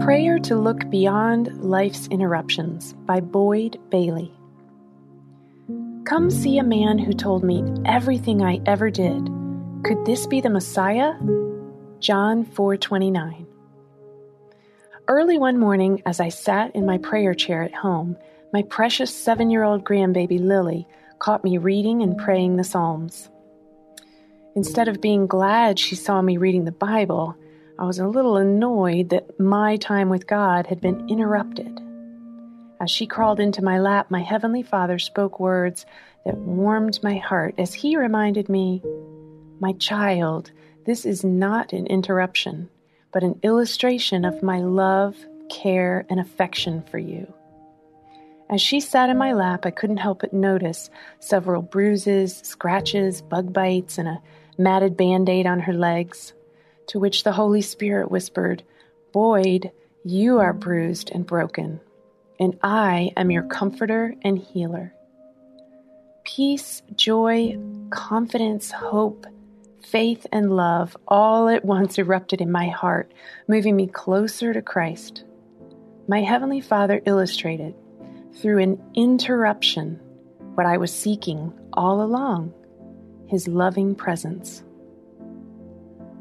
Prayer to Look Beyond Life's Interruptions by Boyd Bailey. Come see a man who told me everything I ever did. Could this be the Messiah? John 4:29. Early one morning as I sat in my prayer chair at home, my precious 7-year-old grandbaby Lily caught me reading and praying the Psalms. Instead of being glad she saw me reading the Bible, I was a little annoyed that my time with God had been interrupted. As she crawled into my lap, my Heavenly Father spoke words that warmed my heart as He reminded me, My child, this is not an interruption, but an illustration of my love, care, and affection for you. As she sat in my lap, I couldn't help but notice several bruises, scratches, bug bites, and a matted band aid on her legs to which the Holy Spirit whispered, Boyd, you are bruised and broken, and I am your comforter and healer. Peace, joy, confidence, hope, faith, and love all at once erupted in my heart, moving me closer to Christ. My Heavenly Father illustrated, through an interruption, what I was seeking all along His loving presence.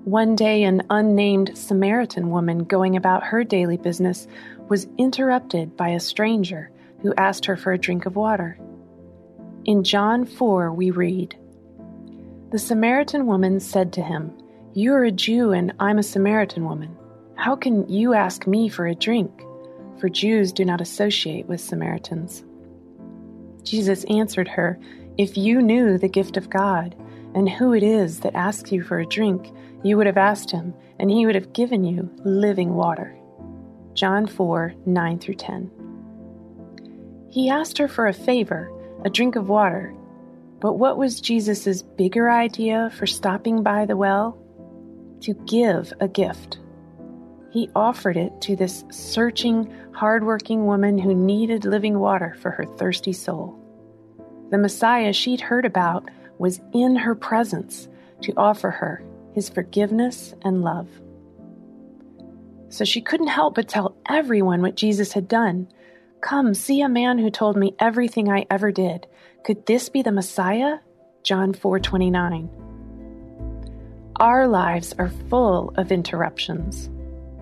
One day, an unnamed Samaritan woman going about her daily business was interrupted by a stranger who asked her for a drink of water. In John 4, we read The Samaritan woman said to him, You are a Jew and I'm a Samaritan woman. How can you ask me for a drink? For Jews do not associate with Samaritans. Jesus answered her, If you knew the gift of God, and who it is that asks you for a drink, you would have asked him, and he would have given you living water. John 4 9 through 10. He asked her for a favor, a drink of water. But what was Jesus' bigger idea for stopping by the well? To give a gift. He offered it to this searching, hardworking woman who needed living water for her thirsty soul. The Messiah she'd heard about was in her presence to offer her his forgiveness and love. So she couldn't help but tell everyone what Jesus had done. Come, see a man who told me everything I ever did. Could this be the Messiah? John 4:29. Our lives are full of interruptions.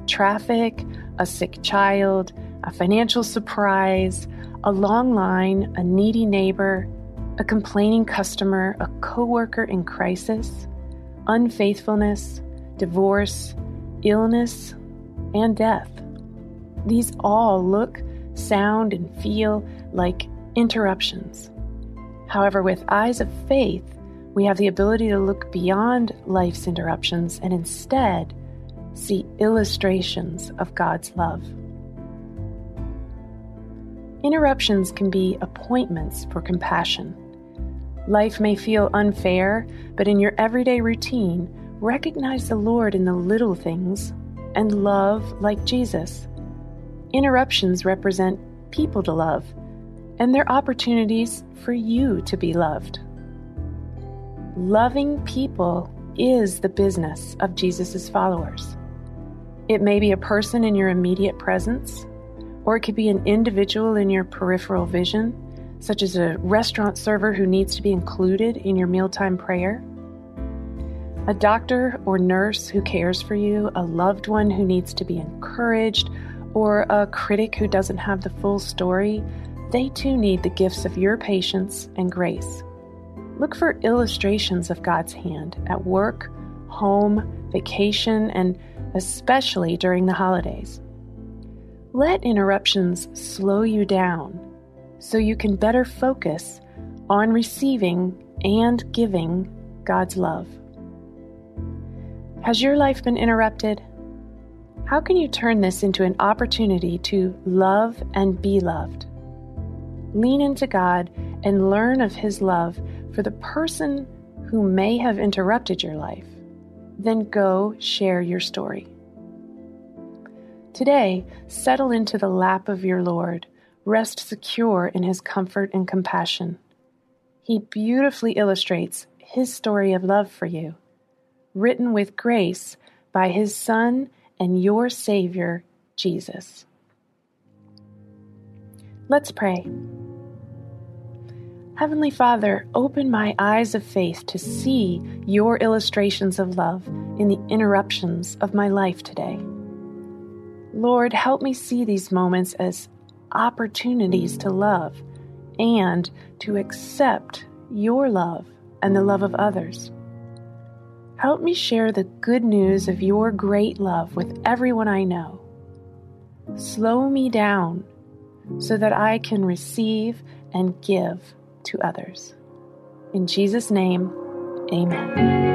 Traffic, a sick child, a financial surprise, a long line, a needy neighbor, a complaining customer, a coworker in crisis, unfaithfulness, divorce, illness, and death. These all look, sound, and feel like interruptions. However, with eyes of faith, we have the ability to look beyond life's interruptions and instead see illustrations of God's love. Interruptions can be appointments for compassion. Life may feel unfair, but in your everyday routine, recognize the Lord in the little things and love like Jesus. Interruptions represent people to love, and they're opportunities for you to be loved. Loving people is the business of Jesus' followers. It may be a person in your immediate presence, or it could be an individual in your peripheral vision such as a restaurant server who needs to be included in your mealtime prayer, a doctor or nurse who cares for you, a loved one who needs to be encouraged, or a critic who doesn't have the full story, they too need the gifts of your patience and grace. Look for illustrations of God's hand at work, home, vacation, and especially during the holidays. Let interruptions slow you down so you can better focus on receiving and giving God's love. Has your life been interrupted? How can you turn this into an opportunity to love and be loved? Lean into God and learn of His love for the person who may have interrupted your life. Then go share your story. Today, settle into the lap of your Lord rest secure in his comfort and compassion. He beautifully illustrates his story of love for you, written with grace by his Son and your Savior, Jesus. Let's pray. Heavenly Father, open my eyes of faith to see your illustrations of love in the interruptions of my life today. Lord, help me see these moments as opportunities to love and to accept your love and the love of others. Help me share the good news of your great love with everyone I know. Slow me down so that I can receive and give to others. In Jesus' name, amen.